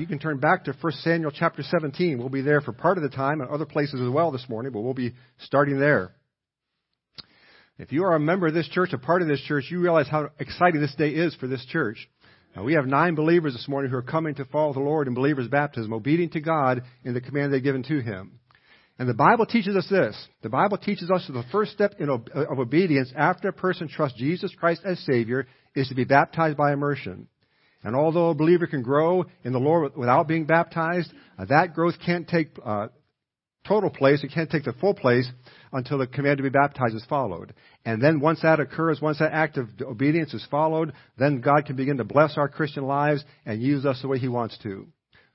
You can turn back to 1 Samuel chapter 17. We'll be there for part of the time and other places as well this morning, but we'll be starting there. If you are a member of this church, a part of this church, you realize how exciting this day is for this church. Now, we have nine believers this morning who are coming to follow the Lord in believers' baptism, obedient to God in the command they've given to Him. And the Bible teaches us this. The Bible teaches us that the first step of obedience after a person trusts Jesus Christ as Savior is to be baptized by immersion. And although a believer can grow in the Lord without being baptized, uh, that growth can't take uh, total place. It can't take the full place until the command to be baptized is followed. And then once that occurs, once that act of obedience is followed, then God can begin to bless our Christian lives and use us the way He wants to.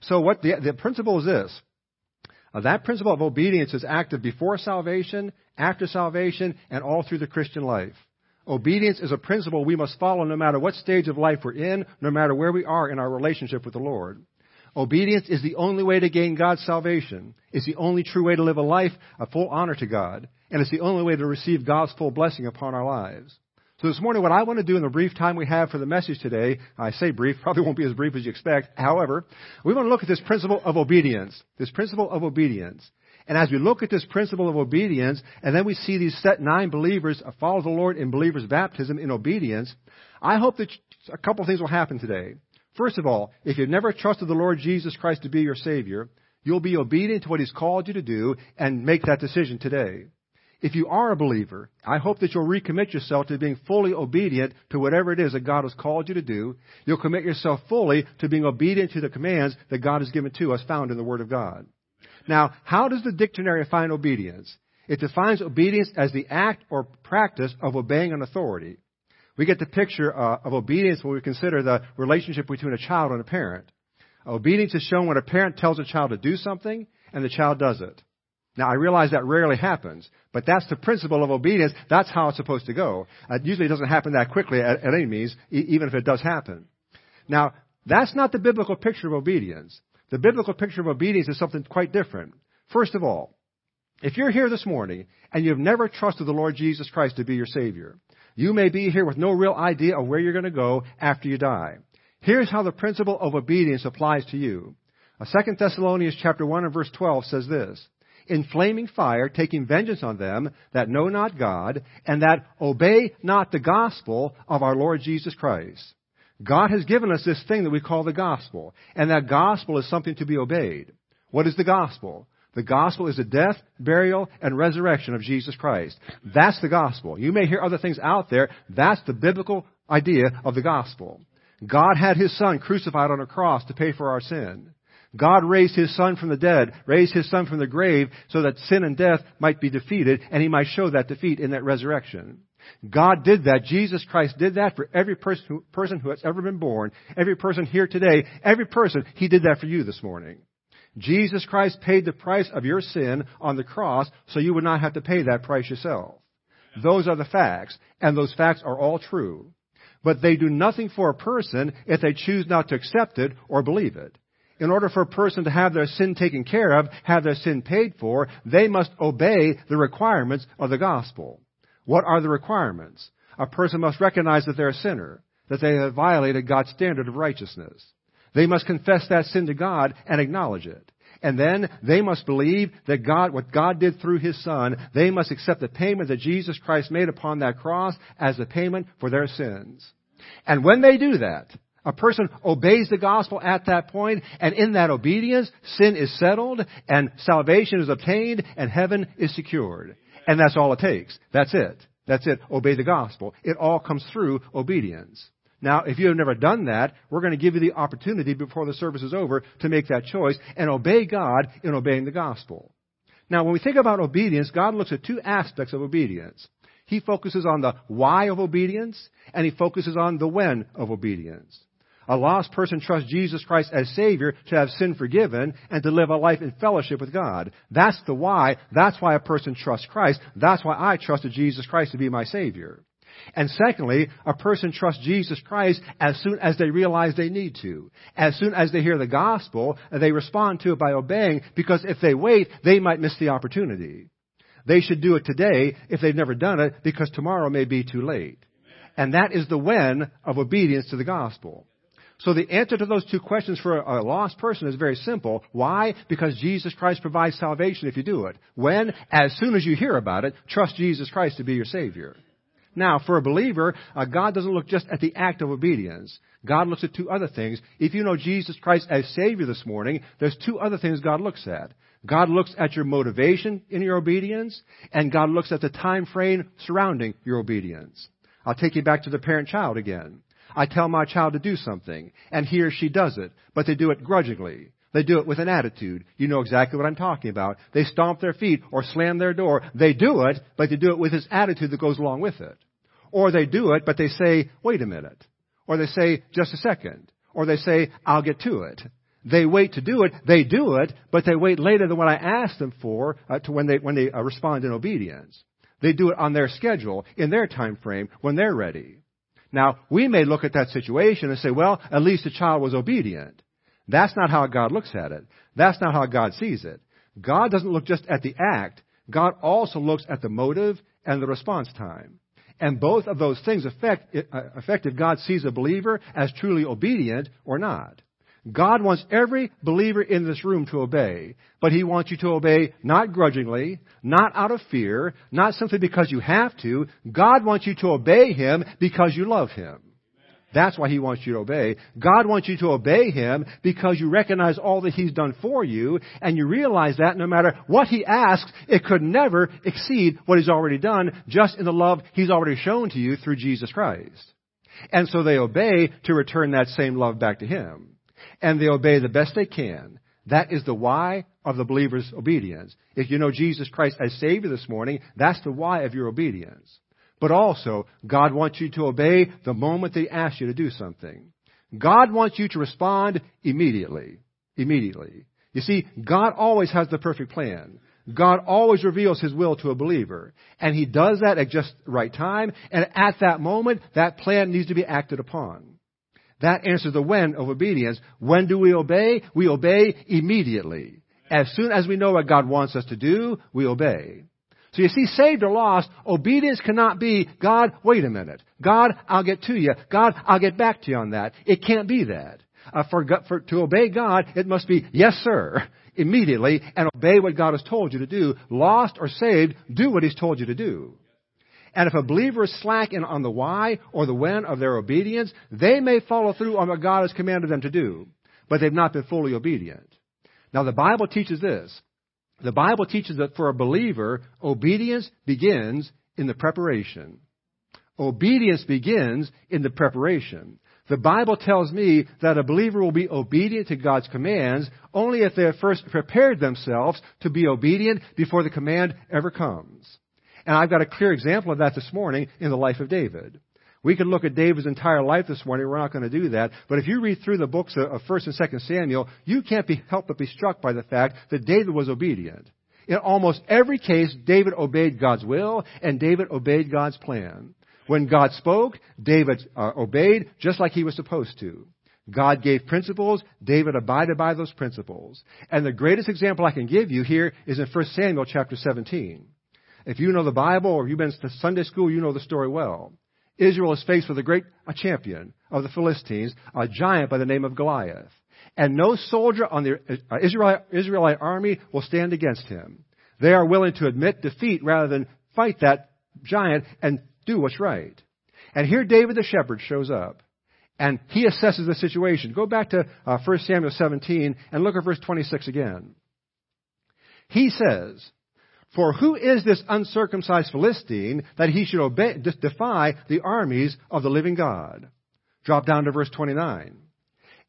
So what the, the principle is this. Uh, that principle of obedience is active before salvation, after salvation, and all through the Christian life. Obedience is a principle we must follow no matter what stage of life we're in, no matter where we are in our relationship with the Lord. Obedience is the only way to gain God's salvation. It's the only true way to live a life of full honor to God. And it's the only way to receive God's full blessing upon our lives. So this morning, what I want to do in the brief time we have for the message today, I say brief, probably won't be as brief as you expect. However, we want to look at this principle of obedience. This principle of obedience. And as we look at this principle of obedience, and then we see these set nine believers uh, follow the Lord in believers' baptism in obedience, I hope that a couple of things will happen today. First of all, if you've never trusted the Lord Jesus Christ to be your Savior, you'll be obedient to what He's called you to do and make that decision today. If you are a believer, I hope that you'll recommit yourself to being fully obedient to whatever it is that God has called you to do. You'll commit yourself fully to being obedient to the commands that God has given to us found in the Word of God. Now, how does the dictionary define obedience? It defines obedience as the act or practice of obeying an authority. We get the picture uh, of obedience when we consider the relationship between a child and a parent. Obedience is shown when a parent tells a child to do something and the child does it. Now, I realize that rarely happens, but that's the principle of obedience. That's how it's supposed to go. Uh, usually it doesn't happen that quickly at, at any means, e- even if it does happen. Now, that's not the biblical picture of obedience. The biblical picture of obedience is something quite different. First of all, if you're here this morning and you've never trusted the Lord Jesus Christ to be your Savior, you may be here with no real idea of where you're going to go after you die. Here's how the principle of obedience applies to you. 2 Thessalonians chapter 1 and verse 12 says this, in flaming fire, taking vengeance on them that know not God, and that obey not the gospel of our Lord Jesus Christ. God has given us this thing that we call the gospel, and that gospel is something to be obeyed. What is the gospel? The gospel is the death, burial, and resurrection of Jesus Christ. That's the gospel. You may hear other things out there. That's the biblical idea of the gospel. God had His Son crucified on a cross to pay for our sin. God raised His Son from the dead, raised His Son from the grave so that sin and death might be defeated, and He might show that defeat in that resurrection. God did that. Jesus Christ did that for every person who, person who has ever been born. Every person here today. Every person. He did that for you this morning. Jesus Christ paid the price of your sin on the cross so you would not have to pay that price yourself. Those are the facts, and those facts are all true. But they do nothing for a person if they choose not to accept it or believe it. In order for a person to have their sin taken care of, have their sin paid for, they must obey the requirements of the gospel. What are the requirements? A person must recognize that they're a sinner, that they have violated God's standard of righteousness. They must confess that sin to God and acknowledge it. And then they must believe that God, what God did through His Son, they must accept the payment that Jesus Christ made upon that cross as the payment for their sins. And when they do that, a person obeys the gospel at that point, and in that obedience, sin is settled, and salvation is obtained, and heaven is secured. And that's all it takes. That's it. That's it. Obey the gospel. It all comes through obedience. Now, if you have never done that, we're going to give you the opportunity before the service is over to make that choice and obey God in obeying the gospel. Now, when we think about obedience, God looks at two aspects of obedience. He focuses on the why of obedience, and he focuses on the when of obedience. A lost person trusts Jesus Christ as Savior to have sin forgiven and to live a life in fellowship with God. That's the why. That's why a person trusts Christ. That's why I trusted Jesus Christ to be my Savior. And secondly, a person trusts Jesus Christ as soon as they realize they need to. As soon as they hear the gospel, they respond to it by obeying, because if they wait, they might miss the opportunity. They should do it today if they've never done it, because tomorrow may be too late. And that is the when of obedience to the gospel. So the answer to those two questions for a lost person is very simple. Why? Because Jesus Christ provides salvation if you do it. When? As soon as you hear about it, trust Jesus Christ to be your Savior. Now, for a believer, uh, God doesn't look just at the act of obedience. God looks at two other things. If you know Jesus Christ as Savior this morning, there's two other things God looks at. God looks at your motivation in your obedience, and God looks at the time frame surrounding your obedience. I'll take you back to the parent-child again. I tell my child to do something, and he or she does it, but they do it grudgingly. They do it with an attitude. You know exactly what I'm talking about. They stomp their feet or slam their door. They do it, but they do it with this attitude that goes along with it. Or they do it, but they say, wait a minute. Or they say, just a second. Or they say, I'll get to it. They wait to do it. They do it, but they wait later than what I asked them for uh, to when they, when they uh, respond in obedience. They do it on their schedule, in their time frame, when they're ready. Now, we may look at that situation and say, well, at least the child was obedient. That's not how God looks at it. That's not how God sees it. God doesn't look just at the act. God also looks at the motive and the response time. And both of those things affect, uh, affect if God sees a believer as truly obedient or not. God wants every believer in this room to obey, but He wants you to obey not grudgingly, not out of fear, not simply because you have to. God wants you to obey Him because you love Him. That's why He wants you to obey. God wants you to obey Him because you recognize all that He's done for you, and you realize that no matter what He asks, it could never exceed what He's already done just in the love He's already shown to you through Jesus Christ. And so they obey to return that same love back to Him and they obey the best they can. That is the why of the believer's obedience. If you know Jesus Christ as Savior this morning, that's the why of your obedience. But also, God wants you to obey the moment they ask you to do something. God wants you to respond immediately. Immediately. You see, God always has the perfect plan. God always reveals His will to a believer. And He does that at just the right time. And at that moment, that plan needs to be acted upon. That answers the when of obedience. When do we obey? We obey immediately. As soon as we know what God wants us to do, we obey. So you see, saved or lost, obedience cannot be, God, wait a minute. God, I'll get to you. God, I'll get back to you on that. It can't be that. Uh, for, for, to obey God, it must be, yes sir, immediately, and obey what God has told you to do. Lost or saved, do what He's told you to do. And if a believer is slack in, on the why or the when of their obedience, they may follow through on what God has commanded them to do, but they've not been fully obedient. Now the Bible teaches this. The Bible teaches that for a believer, obedience begins in the preparation. Obedience begins in the preparation. The Bible tells me that a believer will be obedient to God's commands only if they have first prepared themselves to be obedient before the command ever comes. And I've got a clear example of that this morning in the life of David. We could look at David's entire life this morning. We're not going to do that. But if you read through the books of 1st and 2nd Samuel, you can't be, helped but be struck by the fact that David was obedient. In almost every case, David obeyed God's will and David obeyed God's plan. When God spoke, David uh, obeyed just like he was supposed to. God gave principles, David abided by those principles. And the greatest example I can give you here is in 1 Samuel chapter 17. If you know the Bible or you've been to Sunday school, you know the story well. Israel is faced with a great a champion of the Philistines, a giant by the name of Goliath. And no soldier on the uh, Israelite, Israelite army will stand against him. They are willing to admit defeat rather than fight that giant and do what's right. And here David the shepherd shows up. And he assesses the situation. Go back to uh, 1 Samuel 17 and look at verse 26 again. He says, for who is this uncircumcised Philistine that he should obey, defy the armies of the living God? Drop down to verse 29.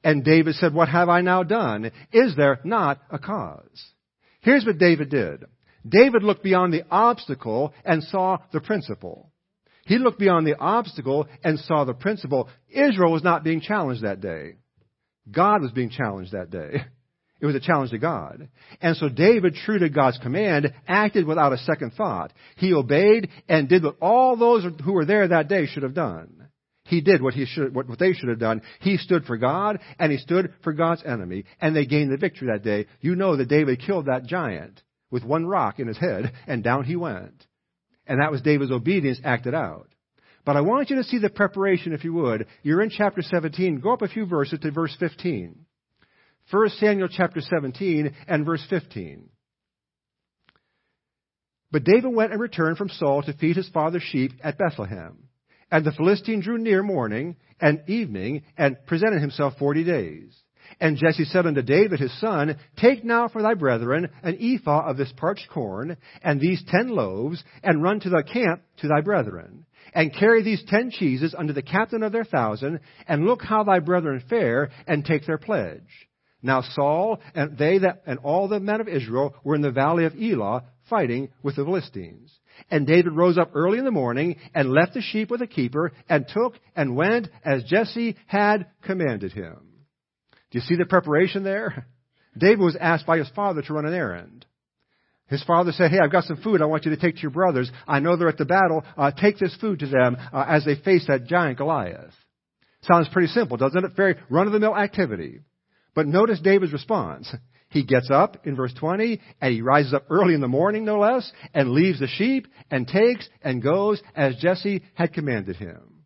And David said, What have I now done? Is there not a cause? Here's what David did. David looked beyond the obstacle and saw the principle. He looked beyond the obstacle and saw the principle. Israel was not being challenged that day. God was being challenged that day. It was a challenge to God. And so David, true to God's command, acted without a second thought. He obeyed and did what all those who were there that day should have done. He did what, he should, what they should have done. He stood for God and he stood for God's enemy and they gained the victory that day. You know that David killed that giant with one rock in his head and down he went. And that was David's obedience acted out. But I want you to see the preparation, if you would. You're in chapter 17. Go up a few verses to verse 15. 1 Samuel chapter 17 and verse 15. But David went and returned from Saul to feed his father's sheep at Bethlehem. And the Philistine drew near morning and evening and presented himself forty days. And Jesse said unto David his son, Take now for thy brethren an ephah of this parched corn, and these ten loaves, and run to the camp to thy brethren. And carry these ten cheeses unto the captain of their thousand, and look how thy brethren fare, and take their pledge. Now Saul and they that and all the men of Israel were in the valley of Elah, fighting with the Philistines. And David rose up early in the morning, and left the sheep with a keeper, and took and went as Jesse had commanded him. Do you see the preparation there? David was asked by his father to run an errand. His father said, Hey, I've got some food I want you to take to your brothers. I know they're at the battle. Uh, take this food to them uh, as they face that giant Goliath. Sounds pretty simple, doesn't it? Very run of the mill activity. But notice David's response. He gets up in verse 20 and he rises up early in the morning, no less, and leaves the sheep and takes and goes as Jesse had commanded him.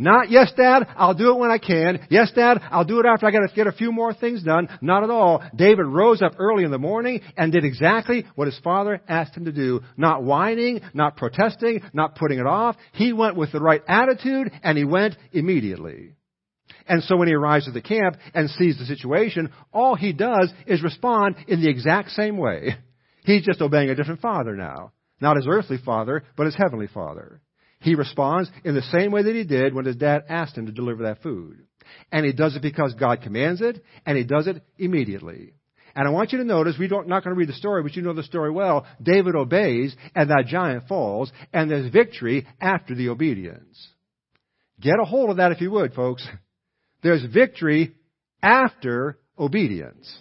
Not, yes, Dad, I'll do it when I can. Yes, Dad, I'll do it after I gotta get a few more things done. Not at all. David rose up early in the morning and did exactly what his father asked him to do. Not whining, not protesting, not putting it off. He went with the right attitude and he went immediately. And so when he arrives at the camp and sees the situation, all he does is respond in the exact same way. He's just obeying a different father now. Not his earthly father, but his heavenly father. He responds in the same way that he did when his dad asked him to deliver that food. And he does it because God commands it, and he does it immediately. And I want you to notice, we're not going to read the story, but you know the story well. David obeys, and that giant falls, and there's victory after the obedience. Get a hold of that if you would, folks. There's victory after obedience.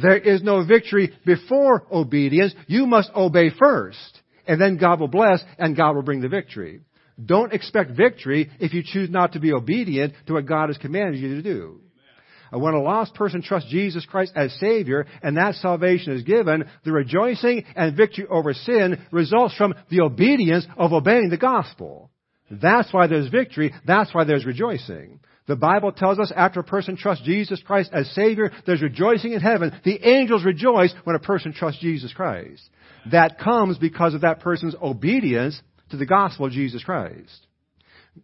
There is no victory before obedience. You must obey first and then God will bless and God will bring the victory. Don't expect victory if you choose not to be obedient to what God has commanded you to do. Uh, when a lost person trusts Jesus Christ as Savior and that salvation is given, the rejoicing and victory over sin results from the obedience of obeying the gospel. That's why there's victory. That's why there's rejoicing. The Bible tells us after a person trusts Jesus Christ as Savior, there's rejoicing in heaven. The angels rejoice when a person trusts Jesus Christ that comes because of that person's obedience to the gospel of Jesus Christ.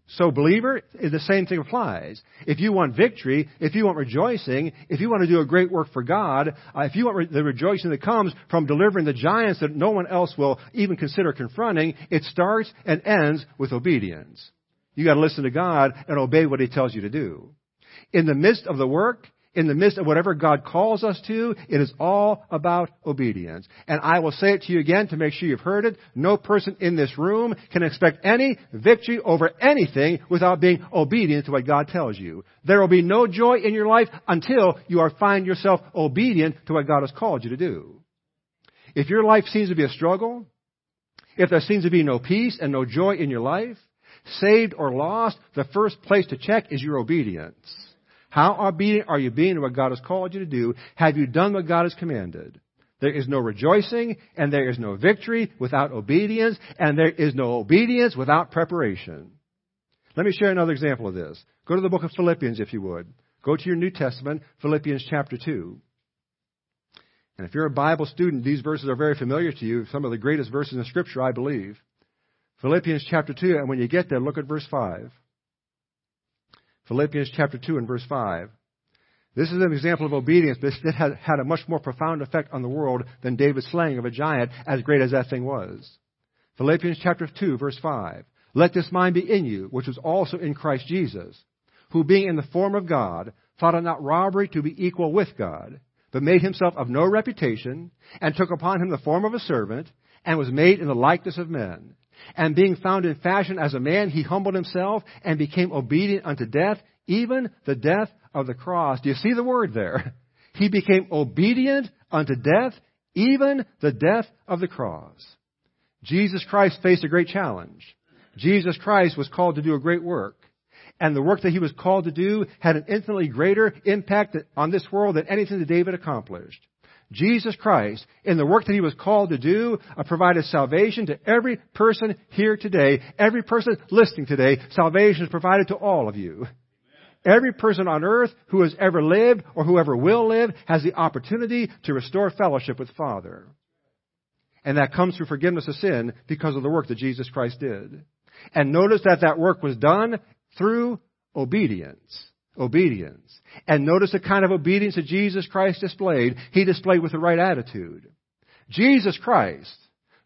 So, believer, the same thing applies. If you want victory, if you want rejoicing, if you want to do a great work for God, uh, if you want the rejoicing that comes from delivering the giants that no one else will even consider confronting, it starts and ends with obedience. You got to listen to God and obey what He tells you to do. In the midst of the work, in the midst of whatever God calls us to, it is all about obedience. And I will say it to you again to make sure you've heard it. No person in this room can expect any victory over anything without being obedient to what God tells you. There will be no joy in your life until you are find yourself obedient to what God has called you to do. If your life seems to be a struggle, if there seems to be no peace and no joy in your life, saved or lost, the first place to check is your obedience. How obedient are you being to what God has called you to do? Have you done what God has commanded? There is no rejoicing and there is no victory without obedience and there is no obedience without preparation. Let me share another example of this. Go to the book of Philippians if you would. Go to your New Testament, Philippians chapter 2. And if you're a Bible student, these verses are very familiar to you, some of the greatest verses in Scripture, I believe. Philippians chapter 2, and when you get there, look at verse 5. Philippians chapter 2 and verse 5. This is an example of obedience, but it had, had a much more profound effect on the world than David's slaying of a giant, as great as that thing was. Philippians chapter 2, verse 5. Let this mind be in you, which was also in Christ Jesus, who being in the form of God, thought it not robbery to be equal with God, but made himself of no reputation, and took upon him the form of a servant, and was made in the likeness of men. And being found in fashion as a man, he humbled himself and became obedient unto death, even the death of the cross. Do you see the word there? He became obedient unto death, even the death of the cross. Jesus Christ faced a great challenge. Jesus Christ was called to do a great work. And the work that he was called to do had an infinitely greater impact on this world than anything that David accomplished. Jesus Christ, in the work that he was called to do, provided salvation to every person here today, every person listening today. Salvation is provided to all of you. Every person on earth who has ever lived or whoever will live has the opportunity to restore fellowship with Father. And that comes through forgiveness of sin because of the work that Jesus Christ did. And notice that that work was done through obedience. Obedience. And notice the kind of obedience that Jesus Christ displayed. He displayed with the right attitude. Jesus Christ,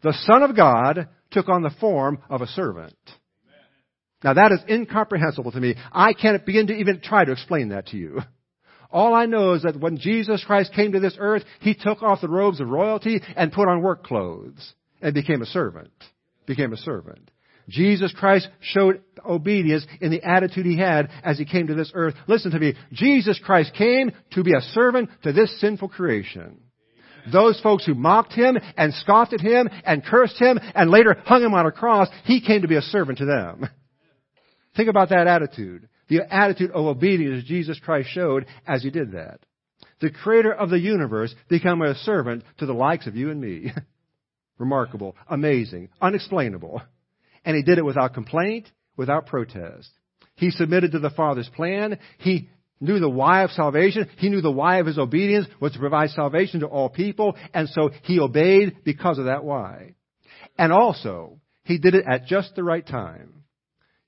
the Son of God, took on the form of a servant. Now that is incomprehensible to me. I can't begin to even try to explain that to you. All I know is that when Jesus Christ came to this earth, He took off the robes of royalty and put on work clothes and became a servant. Became a servant. Jesus Christ showed obedience in the attitude He had as He came to this earth. Listen to me. Jesus Christ came to be a servant to this sinful creation. Those folks who mocked Him and scoffed at Him and cursed Him and later hung Him on a cross, He came to be a servant to them. Think about that attitude. The attitude of obedience Jesus Christ showed as He did that. The creator of the universe became a servant to the likes of you and me. Remarkable, amazing, unexplainable. And He did it without complaint, without protest. He submitted to the Father's plan. He knew the why of salvation. He knew the why of His obedience was to provide salvation to all people. And so He obeyed because of that why. And also, He did it at just the right time.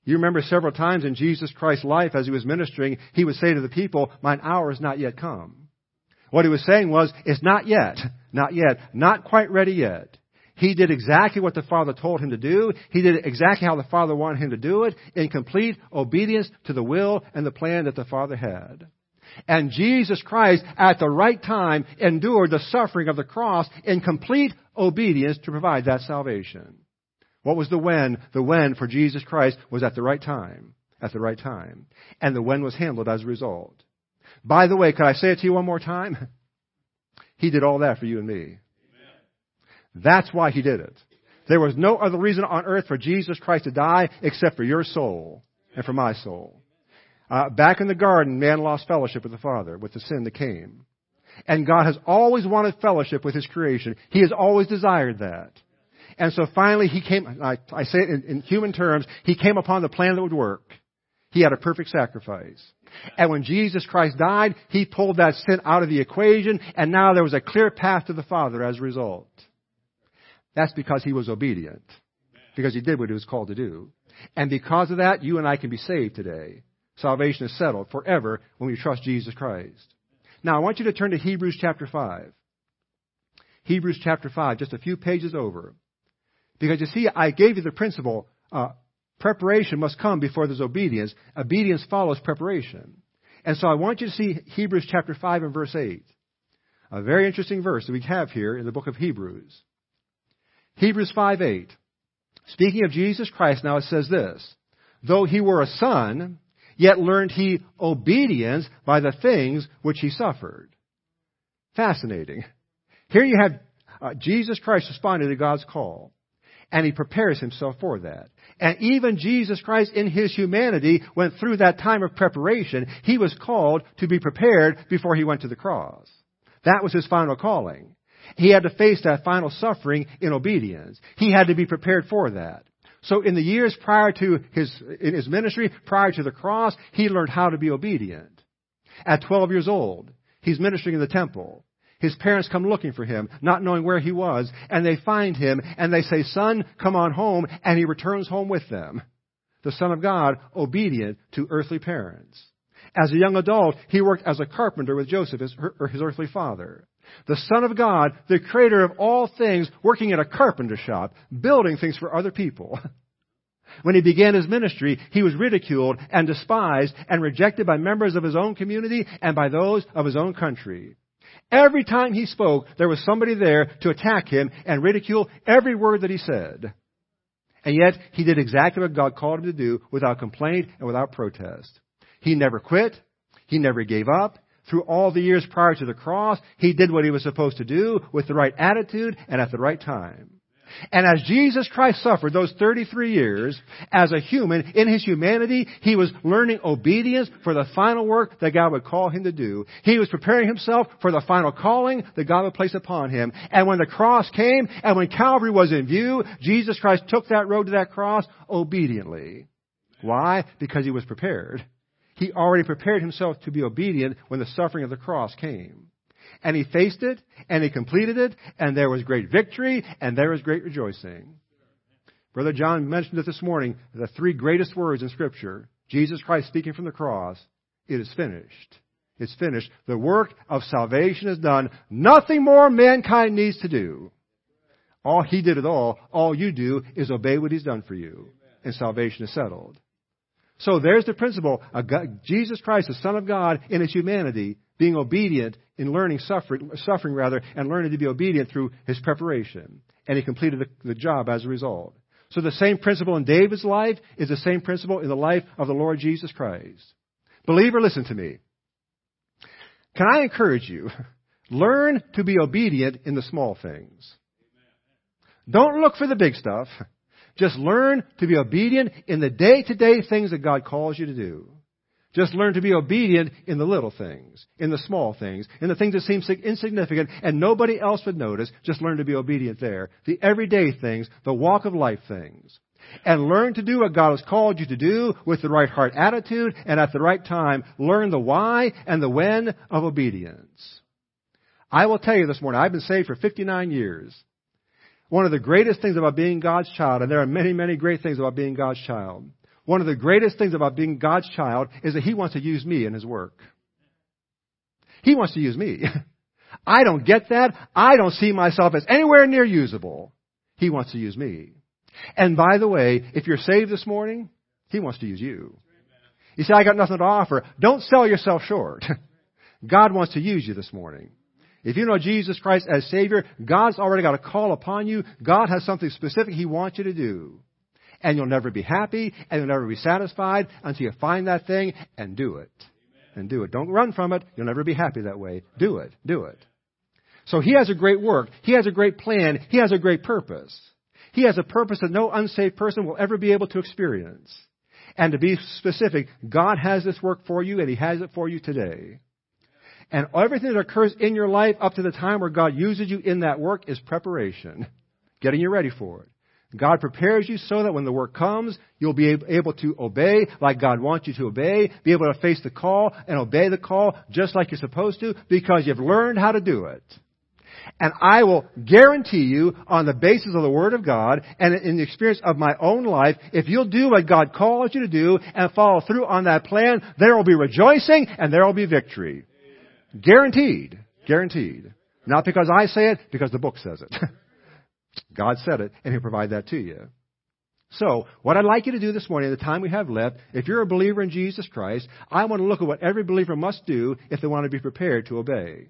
You remember several times in Jesus Christ's life as he was ministering, he would say to the people, mine hour is not yet come. What he was saying was, it's not yet, not yet, not quite ready yet. He did exactly what the Father told him to do. He did exactly how the Father wanted him to do it, in complete obedience to the will and the plan that the Father had. And Jesus Christ, at the right time, endured the suffering of the cross in complete obedience to provide that salvation. What was the when? The when for Jesus Christ was at the right time. At the right time. And the when was handled as a result. By the way, could I say it to you one more time? He did all that for you and me. That's why he did it. There was no other reason on earth for Jesus Christ to die except for your soul and for my soul. Uh, back in the garden, man lost fellowship with the Father with the sin that came. And God has always wanted fellowship with His creation. He has always desired that. And so finally he came, I, I say it in, in human terms, he came upon the plan that would work. He had a perfect sacrifice. And when Jesus Christ died, He pulled that sin out of the equation, and now there was a clear path to the Father as a result. That's because He was obedient. Because He did what He was called to do. And because of that, you and I can be saved today. Salvation is settled forever when we trust Jesus Christ. Now I want you to turn to Hebrews chapter 5. Hebrews chapter 5, just a few pages over. Because you see, I gave you the principle. Uh, preparation must come before there's obedience. Obedience follows preparation. And so I want you to see Hebrews chapter 5 and verse 8. A very interesting verse that we have here in the book of Hebrews. Hebrews 5 8. Speaking of Jesus Christ, now it says this Though he were a son, yet learned he obedience by the things which he suffered. Fascinating. Here you have uh, Jesus Christ responding to God's call. And he prepares himself for that. And even Jesus Christ in his humanity went through that time of preparation. He was called to be prepared before he went to the cross. That was his final calling. He had to face that final suffering in obedience. He had to be prepared for that. So in the years prior to his, in his ministry, prior to the cross, he learned how to be obedient. At 12 years old, he's ministering in the temple. His parents come looking for him, not knowing where he was, and they find him, and they say, Son, come on home, and he returns home with them. The Son of God, obedient to earthly parents. As a young adult, he worked as a carpenter with Joseph, his, his earthly father. The Son of God, the creator of all things, working in a carpenter shop, building things for other people. When he began his ministry, he was ridiculed and despised and rejected by members of his own community and by those of his own country. Every time he spoke, there was somebody there to attack him and ridicule every word that he said. And yet, he did exactly what God called him to do without complaint and without protest. He never quit. He never gave up. Through all the years prior to the cross, he did what he was supposed to do with the right attitude and at the right time. And as Jesus Christ suffered those 33 years as a human, in his humanity, he was learning obedience for the final work that God would call him to do. He was preparing himself for the final calling that God would place upon him. And when the cross came, and when Calvary was in view, Jesus Christ took that road to that cross obediently. Why? Because he was prepared. He already prepared himself to be obedient when the suffering of the cross came. And he faced it, and he completed it, and there was great victory, and there was great rejoicing. Brother John mentioned it this morning, the three greatest words in Scripture. Jesus Christ speaking from the cross, it is finished. It's finished. The work of salvation is done. Nothing more mankind needs to do. All he did it all. All you do is obey what he's done for you. And salvation is settled. So there's the principle. God, Jesus Christ, the Son of God, in his humanity, being obedient in learning suffering, suffering rather, and learning to be obedient through his preparation. And he completed the, the job as a result. So the same principle in David's life is the same principle in the life of the Lord Jesus Christ. Believer, listen to me. Can I encourage you? Learn to be obedient in the small things. Don't look for the big stuff. Just learn to be obedient in the day to day things that God calls you to do. Just learn to be obedient in the little things, in the small things, in the things that seem insignificant and nobody else would notice. Just learn to be obedient there. The everyday things, the walk of life things. And learn to do what God has called you to do with the right heart attitude and at the right time. Learn the why and the when of obedience. I will tell you this morning, I've been saved for 59 years. One of the greatest things about being God's child, and there are many, many great things about being God's child. One of the greatest things about being God's child is that He wants to use me in His work. He wants to use me. I don't get that. I don't see myself as anywhere near usable. He wants to use me. And by the way, if you're saved this morning, He wants to use you. You say, I got nothing to offer. Don't sell yourself short. God wants to use you this morning. If you know Jesus Christ as Savior, God's already got a call upon you. God has something specific He wants you to do. And you'll never be happy and you'll never be satisfied until you find that thing and do it. And do it. Don't run from it. You'll never be happy that way. Do it. Do it. So He has a great work. He has a great plan. He has a great purpose. He has a purpose that no unsaved person will ever be able to experience. And to be specific, God has this work for you and He has it for you today. And everything that occurs in your life up to the time where God uses you in that work is preparation, getting you ready for it. God prepares you so that when the work comes, you'll be able to obey like God wants you to obey, be able to face the call and obey the call just like you're supposed to because you've learned how to do it. And I will guarantee you on the basis of the Word of God and in the experience of my own life, if you'll do what God calls you to do and follow through on that plan, there will be rejoicing and there will be victory. Guaranteed. Guaranteed. Not because I say it, because the book says it. God said it, and He'll provide that to you. So, what I'd like you to do this morning, in the time we have left, if you're a believer in Jesus Christ, I want to look at what every believer must do if they want to be prepared to obey.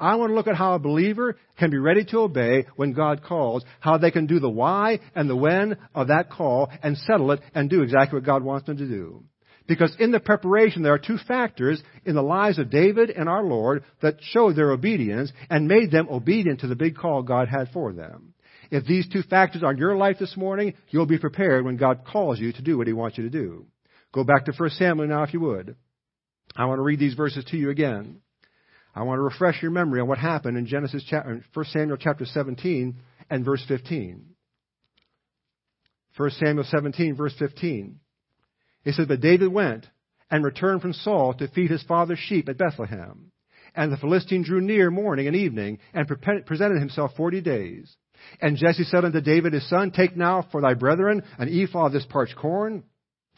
I want to look at how a believer can be ready to obey when God calls, how they can do the why and the when of that call and settle it and do exactly what God wants them to do. Because in the preparation, there are two factors in the lives of David and our Lord that showed their obedience and made them obedient to the big call God had for them. If these two factors are in your life this morning, you'll be prepared when God calls you to do what He wants you to do. Go back to 1 Samuel now, if you would. I want to read these verses to you again. I want to refresh your memory on what happened in Genesis chapter, 1 Samuel chapter 17 and verse 15. 1 Samuel 17, verse 15. It says, But David went and returned from Saul to feed his father's sheep at Bethlehem. And the Philistine drew near morning and evening and presented himself forty days. And Jesse said unto David his son, Take now for thy brethren an ephah of this parched corn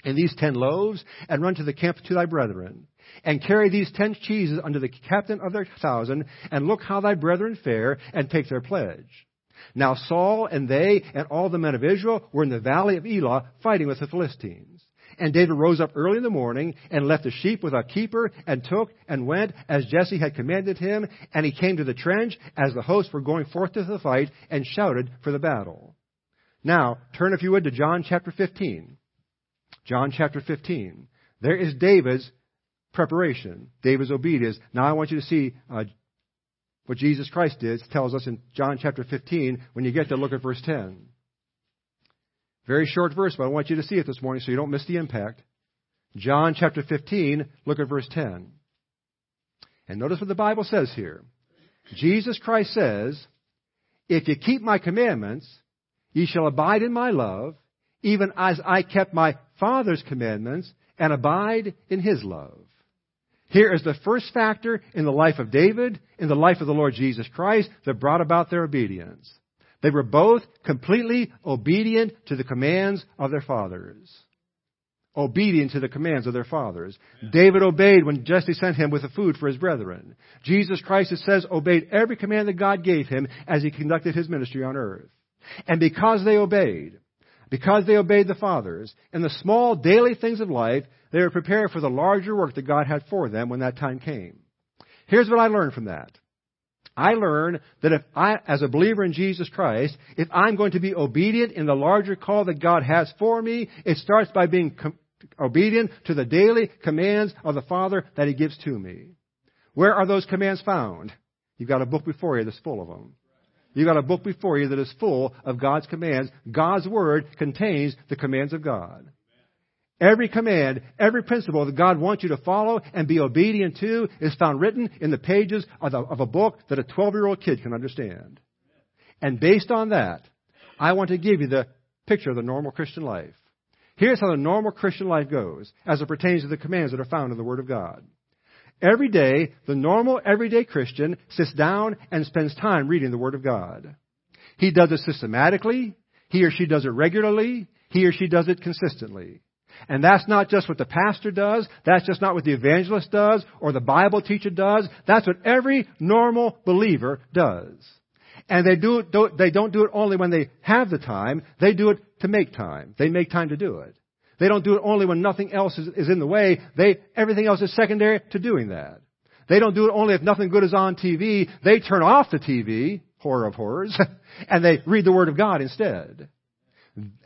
and these ten loaves, and run to the camp to thy brethren. And carry these ten cheeses unto the captain of their thousand, and look how thy brethren fare, and take their pledge. Now Saul and they and all the men of Israel were in the valley of Elah fighting with the Philistines. And David rose up early in the morning and left the sheep with a keeper and took and went as Jesse had commanded him. And he came to the trench as the hosts were going forth to the fight and shouted for the battle. Now, turn if you would to John chapter 15. John chapter 15. There is David's preparation, David's obedience. Now I want you to see uh, what Jesus Christ did, tells us in John chapter 15. When you get there, look at verse 10. Very short verse, but I want you to see it this morning so you don't miss the impact. John chapter 15, look at verse 10. And notice what the Bible says here. Jesus Christ says, If you keep my commandments, ye shall abide in my love, even as I kept my Father's commandments and abide in his love. Here is the first factor in the life of David, in the life of the Lord Jesus Christ, that brought about their obedience. They were both completely obedient to the commands of their fathers. Obedient to the commands of their fathers. David obeyed when Jesse sent him with the food for his brethren. Jesus Christ, it says, obeyed every command that God gave him as he conducted his ministry on earth. And because they obeyed, because they obeyed the fathers, in the small daily things of life, they were prepared for the larger work that God had for them when that time came. Here's what I learned from that. I learned that if I, as a believer in Jesus Christ, if I'm going to be obedient in the larger call that God has for me, it starts by being com- obedient to the daily commands of the Father that He gives to me. Where are those commands found? You've got a book before you that's full of them. You've got a book before you that is full of God's commands. God's Word contains the commands of God. Every command, every principle that God wants you to follow and be obedient to is found written in the pages of, the, of a book that a 12 year old kid can understand. And based on that, I want to give you the picture of the normal Christian life. Here's how the normal Christian life goes as it pertains to the commands that are found in the Word of God. Every day, the normal, everyday Christian sits down and spends time reading the Word of God. He does it systematically. He or she does it regularly. He or she does it consistently. And that's not just what the pastor does. That's just not what the evangelist does or the Bible teacher does. That's what every normal believer does. And they do it, they don't do it only when they have the time. They do it to make time. They make time to do it. They don't do it only when nothing else is, is in the way. They, everything else is secondary to doing that. They don't do it only if nothing good is on TV. They turn off the TV, horror of horrors, and they read the Word of God instead.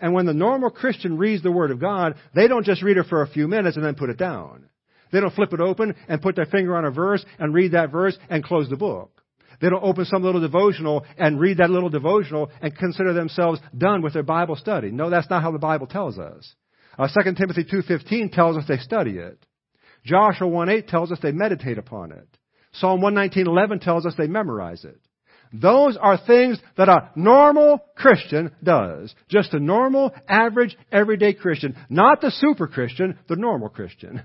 And when the normal Christian reads the Word of God, they don't just read it for a few minutes and then put it down. They don't flip it open and put their finger on a verse and read that verse and close the book. They don't open some little devotional and read that little devotional and consider themselves done with their Bible study. No, that's not how the Bible tells us. Uh, 2 Timothy 2.15 tells us they study it. Joshua 1.8 tells us they meditate upon it. Psalm 119.11 tells us they memorize it. Those are things that a normal Christian does. Just a normal, average, everyday Christian. Not the super Christian, the normal Christian.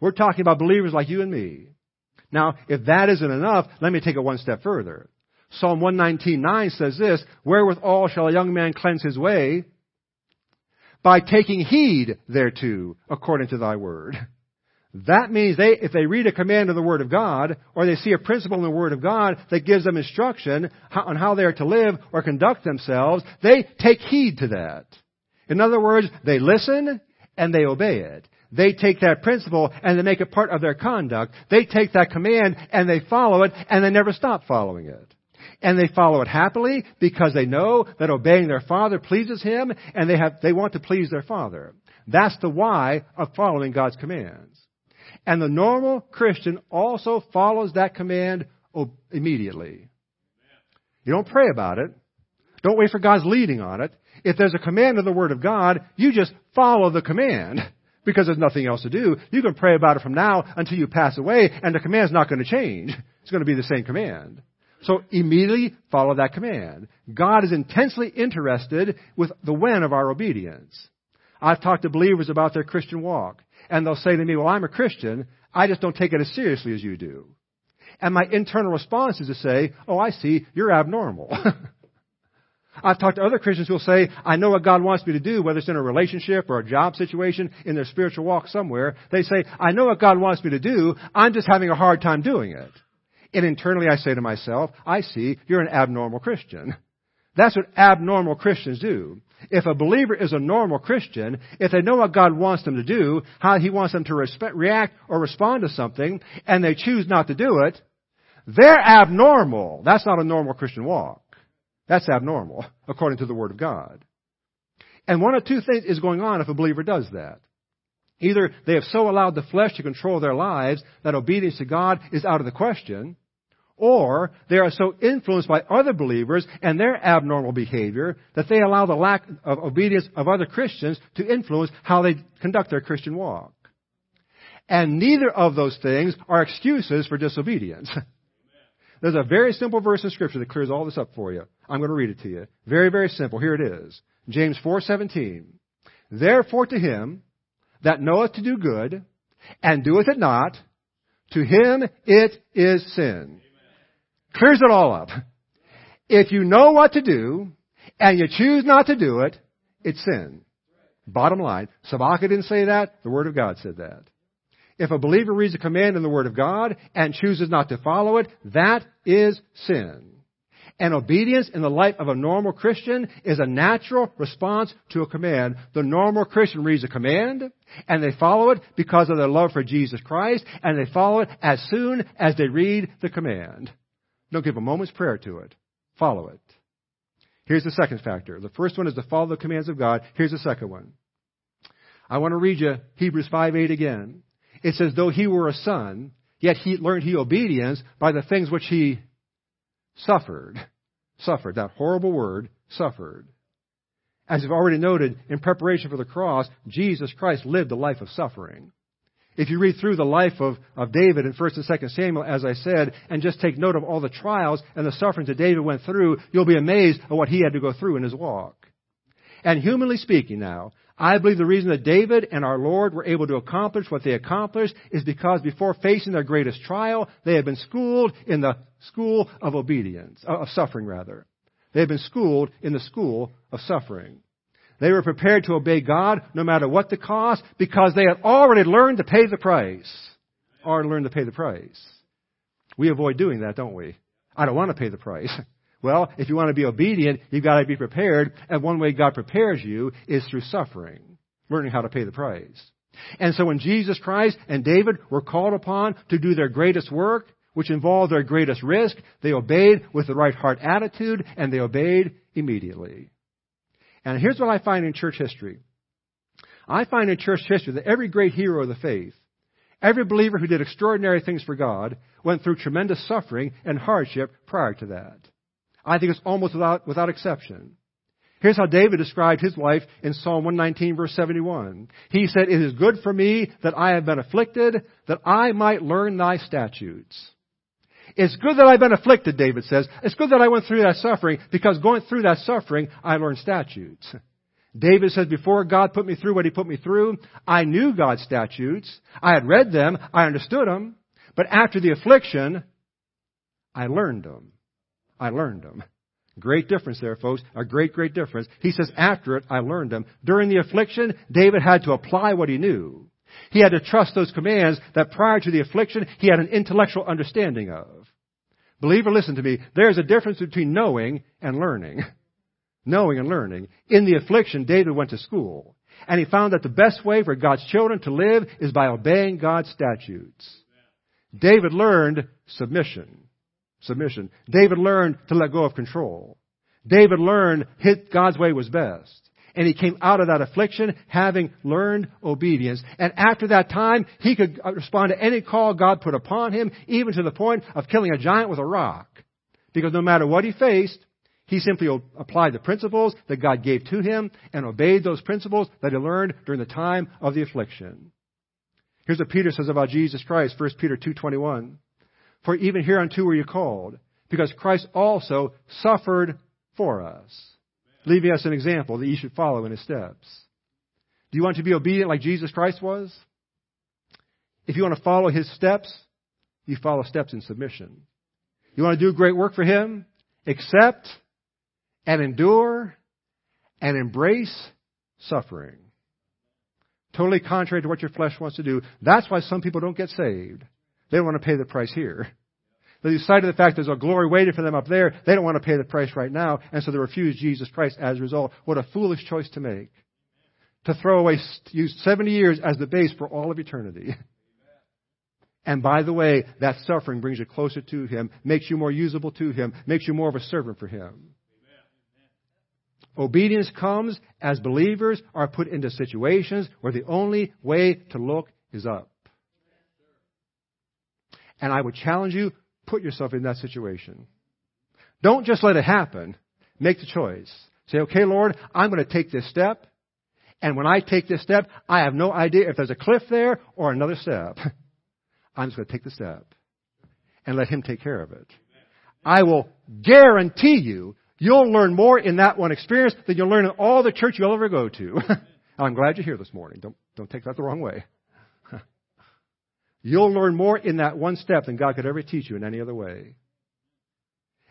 We're talking about believers like you and me. Now, if that isn't enough, let me take it one step further. Psalm 119.9 says this, Wherewithal shall a young man cleanse his way? By taking heed thereto, according to thy word. That means they, if they read a command of the Word of God, or they see a principle in the Word of God that gives them instruction on how they are to live or conduct themselves, they take heed to that. In other words, they listen and they obey it. They take that principle and they make it part of their conduct. They take that command and they follow it and they never stop following it. And they follow it happily because they know that obeying their father pleases him and they have, they want to please their father. That's the why of following God's commands. And the normal Christian also follows that command immediately. You don't pray about it. Don't wait for God's leading on it. If there's a command of the Word of God, you just follow the command because there's nothing else to do. You can pray about it from now until you pass away and the command's not going to change. It's going to be the same command. So immediately follow that command. God is intensely interested with the when of our obedience. I've talked to believers about their Christian walk and they'll say to me, well, I'm a Christian. I just don't take it as seriously as you do. And my internal response is to say, oh, I see, you're abnormal. I've talked to other Christians who will say, I know what God wants me to do, whether it's in a relationship or a job situation, in their spiritual walk somewhere. They say, I know what God wants me to do, I'm just having a hard time doing it. And internally I say to myself, I see, you're an abnormal Christian. That's what abnormal Christians do. If a believer is a normal Christian, if they know what God wants them to do, how He wants them to respect, react or respond to something, and they choose not to do it, they're abnormal. That's not a normal Christian walk. That's abnormal, according to the Word of God. And one of two things is going on if a believer does that. Either they have so allowed the flesh to control their lives that obedience to God is out of the question, or they are so influenced by other believers and their abnormal behavior that they allow the lack of obedience of other Christians to influence how they conduct their Christian walk. And neither of those things are excuses for disobedience. There's a very simple verse in Scripture that clears all this up for you. I'm going to read it to you. Very, very simple. Here it is. James 4:17. Therefore to him that knoweth to do good and doeth it not, to him it is sin. Clears it all up. If you know what to do and you choose not to do it, it's sin. Bottom line. Slavocka didn't say that. The Word of God said that. If a believer reads a command in the Word of God and chooses not to follow it, that is sin. And obedience in the life of a normal Christian is a natural response to a command. The normal Christian reads a command and they follow it because of their love for Jesus Christ and they follow it as soon as they read the command. Don't give a moment's prayer to it. Follow it. Here's the second factor. The first one is to follow the commands of God. Here's the second one. I want to read you Hebrews 5 8 again. It says, though he were a son, yet he learned he obedience by the things which he suffered. Suffered. That horrible word, suffered. As you've already noted, in preparation for the cross, Jesus Christ lived a life of suffering. If you read through the life of, of David in 1st and 2nd Samuel, as I said, and just take note of all the trials and the sufferings that David went through, you'll be amazed at what he had to go through in his walk. And humanly speaking now, I believe the reason that David and our Lord were able to accomplish what they accomplished is because before facing their greatest trial, they had been schooled in the school of obedience, uh, of suffering rather. They had been schooled in the school of suffering. They were prepared to obey God no matter what the cost because they had already learned to pay the price. Already learned to pay the price. We avoid doing that, don't we? I don't want to pay the price. Well, if you want to be obedient, you've got to be prepared. And one way God prepares you is through suffering, learning how to pay the price. And so when Jesus Christ and David were called upon to do their greatest work, which involved their greatest risk, they obeyed with the right heart attitude and they obeyed immediately. And here's what I find in church history. I find in church history that every great hero of the faith, every believer who did extraordinary things for God, went through tremendous suffering and hardship prior to that. I think it's almost without, without exception. Here's how David described his life in Psalm 119 verse 71. He said, It is good for me that I have been afflicted, that I might learn thy statutes. It's good that I've been afflicted, David says. It's good that I went through that suffering, because going through that suffering, I learned statutes. David says, before God put me through what he put me through, I knew God's statutes. I had read them. I understood them. But after the affliction, I learned them. I learned them. Great difference there, folks. A great, great difference. He says, after it, I learned them. During the affliction, David had to apply what he knew. He had to trust those commands that prior to the affliction, he had an intellectual understanding of. Believer, listen to me. There's a difference between knowing and learning. knowing and learning. In the affliction, David went to school. And he found that the best way for God's children to live is by obeying God's statutes. David learned submission submission. David learned to let go of control. David learned God's way was best. And he came out of that affliction having learned obedience. And after that time, he could respond to any call God put upon him, even to the point of killing a giant with a rock. Because no matter what he faced, he simply applied the principles that God gave to him and obeyed those principles that he learned during the time of the affliction. Here's what Peter says about Jesus Christ, 1 Peter 2.21. For even hereunto were you called, because Christ also suffered for us, leaving us an example that you should follow in his steps. Do you want to be obedient like Jesus Christ was? If you want to follow his steps, you follow steps in submission. You want to do great work for him? Accept and endure and embrace suffering. Totally contrary to what your flesh wants to do. That's why some people don't get saved. They don't want to pay the price here. They lose sight of the fact there's a glory waiting for them up there. They don't want to pay the price right now, and so they refuse Jesus Christ as a result. What a foolish choice to make. To throw away, use 70 years as the base for all of eternity. And by the way, that suffering brings you closer to Him, makes you more usable to Him, makes you more of a servant for Him. Obedience comes as believers are put into situations where the only way to look is up. And I would challenge you put yourself in that situation. Don't just let it happen. Make the choice. Say, okay, Lord, I'm going to take this step. And when I take this step, I have no idea if there's a cliff there or another step. I'm just going to take the step and let Him take care of it. I will guarantee you, you'll learn more in that one experience than you'll learn in all the church you'll ever go to. I'm glad you're here this morning. Don't, don't take that the wrong way. You'll learn more in that one step than God could ever teach you in any other way.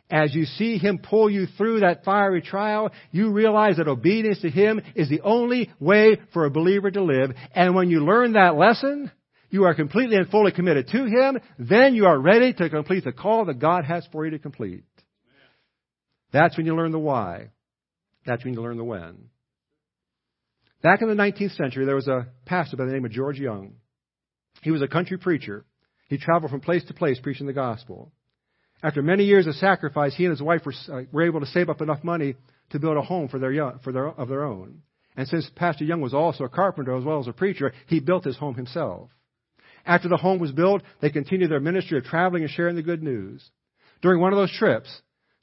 As you see Him pull you through that fiery trial, you realize that obedience to Him is the only way for a believer to live. And when you learn that lesson, you are completely and fully committed to Him, then you are ready to complete the call that God has for you to complete. That's when you learn the why. That's when you learn the when. Back in the 19th century, there was a pastor by the name of George Young. He was a country preacher. He traveled from place to place preaching the gospel. After many years of sacrifice, he and his wife were, uh, were able to save up enough money to build a home for their, young, for their, of their own. And since Pastor Young was also a carpenter as well as a preacher, he built his home himself. After the home was built, they continued their ministry of traveling and sharing the good news. During one of those trips,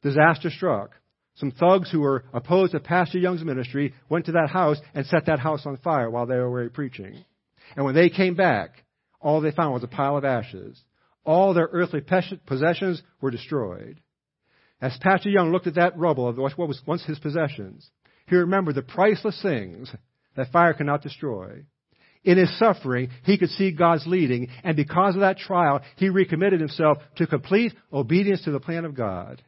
disaster struck. Some thugs who were opposed to Pastor Young's ministry went to that house and set that house on fire while they were preaching. And when they came back, all they found was a pile of ashes. All their earthly possessions were destroyed. As Pastor Young looked at that rubble of what was once his possessions, he remembered the priceless things that fire cannot destroy. In his suffering, he could see God's leading, and because of that trial, he recommitted himself to complete obedience to the plan of God.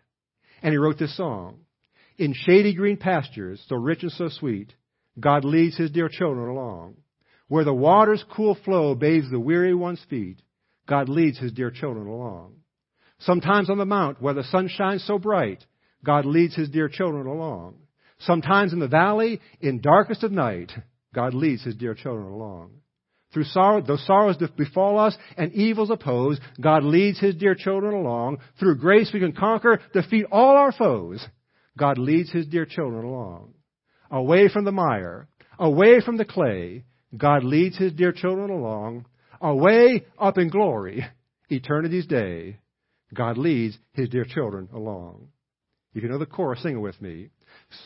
And he wrote this song. In shady green pastures, so rich and so sweet, God leads his dear children along. Where the water's cool flow bathes the weary one's feet, God leads his dear children along. Sometimes on the mount where the sun shines so bright, God leads his dear children along. Sometimes in the valley, in darkest of night, God leads his dear children along. Through sorrow, though sorrows befall us and evils oppose, God leads his dear children along. Through grace we can conquer, defeat all our foes. God leads his dear children along. Away from the mire, away from the clay, God leads his dear children along, away up in glory, eternity's day. God leads his dear children along. You can know the chorus, sing it with me.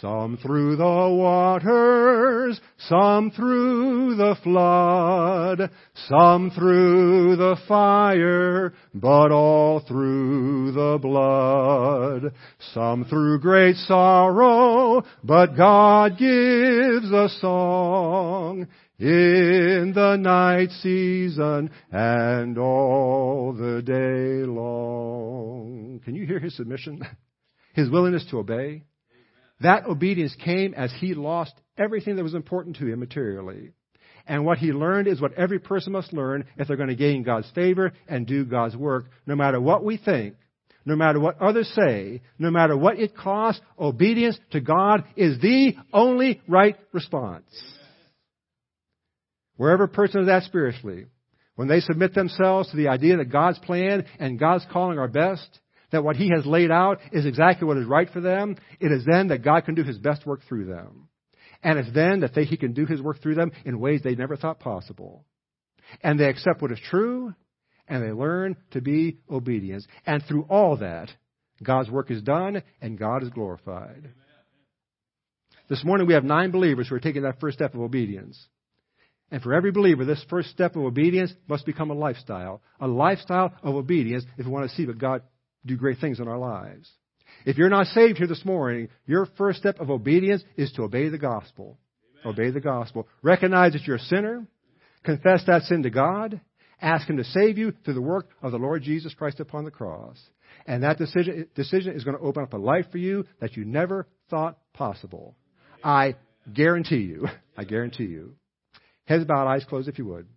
Some through the waters, some through the flood, some through the fire, but all through the blood. Some through great sorrow, but God gives a song in the night season and all the day long. Can you hear his submission? His willingness to obey? That obedience came as he lost everything that was important to him materially. And what he learned is what every person must learn if they're going to gain God's favor and do God's work, no matter what we think, no matter what others say, no matter what it costs, obedience to God is the only right response. Wherever a person is at spiritually, when they submit themselves to the idea that God's plan and God's calling are best, that what He has laid out is exactly what is right for them, it is then that God can do His best work through them. And it's then that they, He can do His work through them in ways they never thought possible. And they accept what is true, and they learn to be obedient. And through all that, God's work is done, and God is glorified. This morning we have nine believers who are taking that first step of obedience. And for every believer, this first step of obedience must become a lifestyle. A lifestyle of obedience if we want to see what God do great things in our lives. If you're not saved here this morning, your first step of obedience is to obey the gospel. Amen. Obey the gospel. Recognize that you're a sinner. Confess that sin to God. Ask Him to save you through the work of the Lord Jesus Christ upon the cross. And that decision, decision is going to open up a life for you that you never thought possible. I guarantee you. I guarantee you. Heads bowed, eyes closed if you would.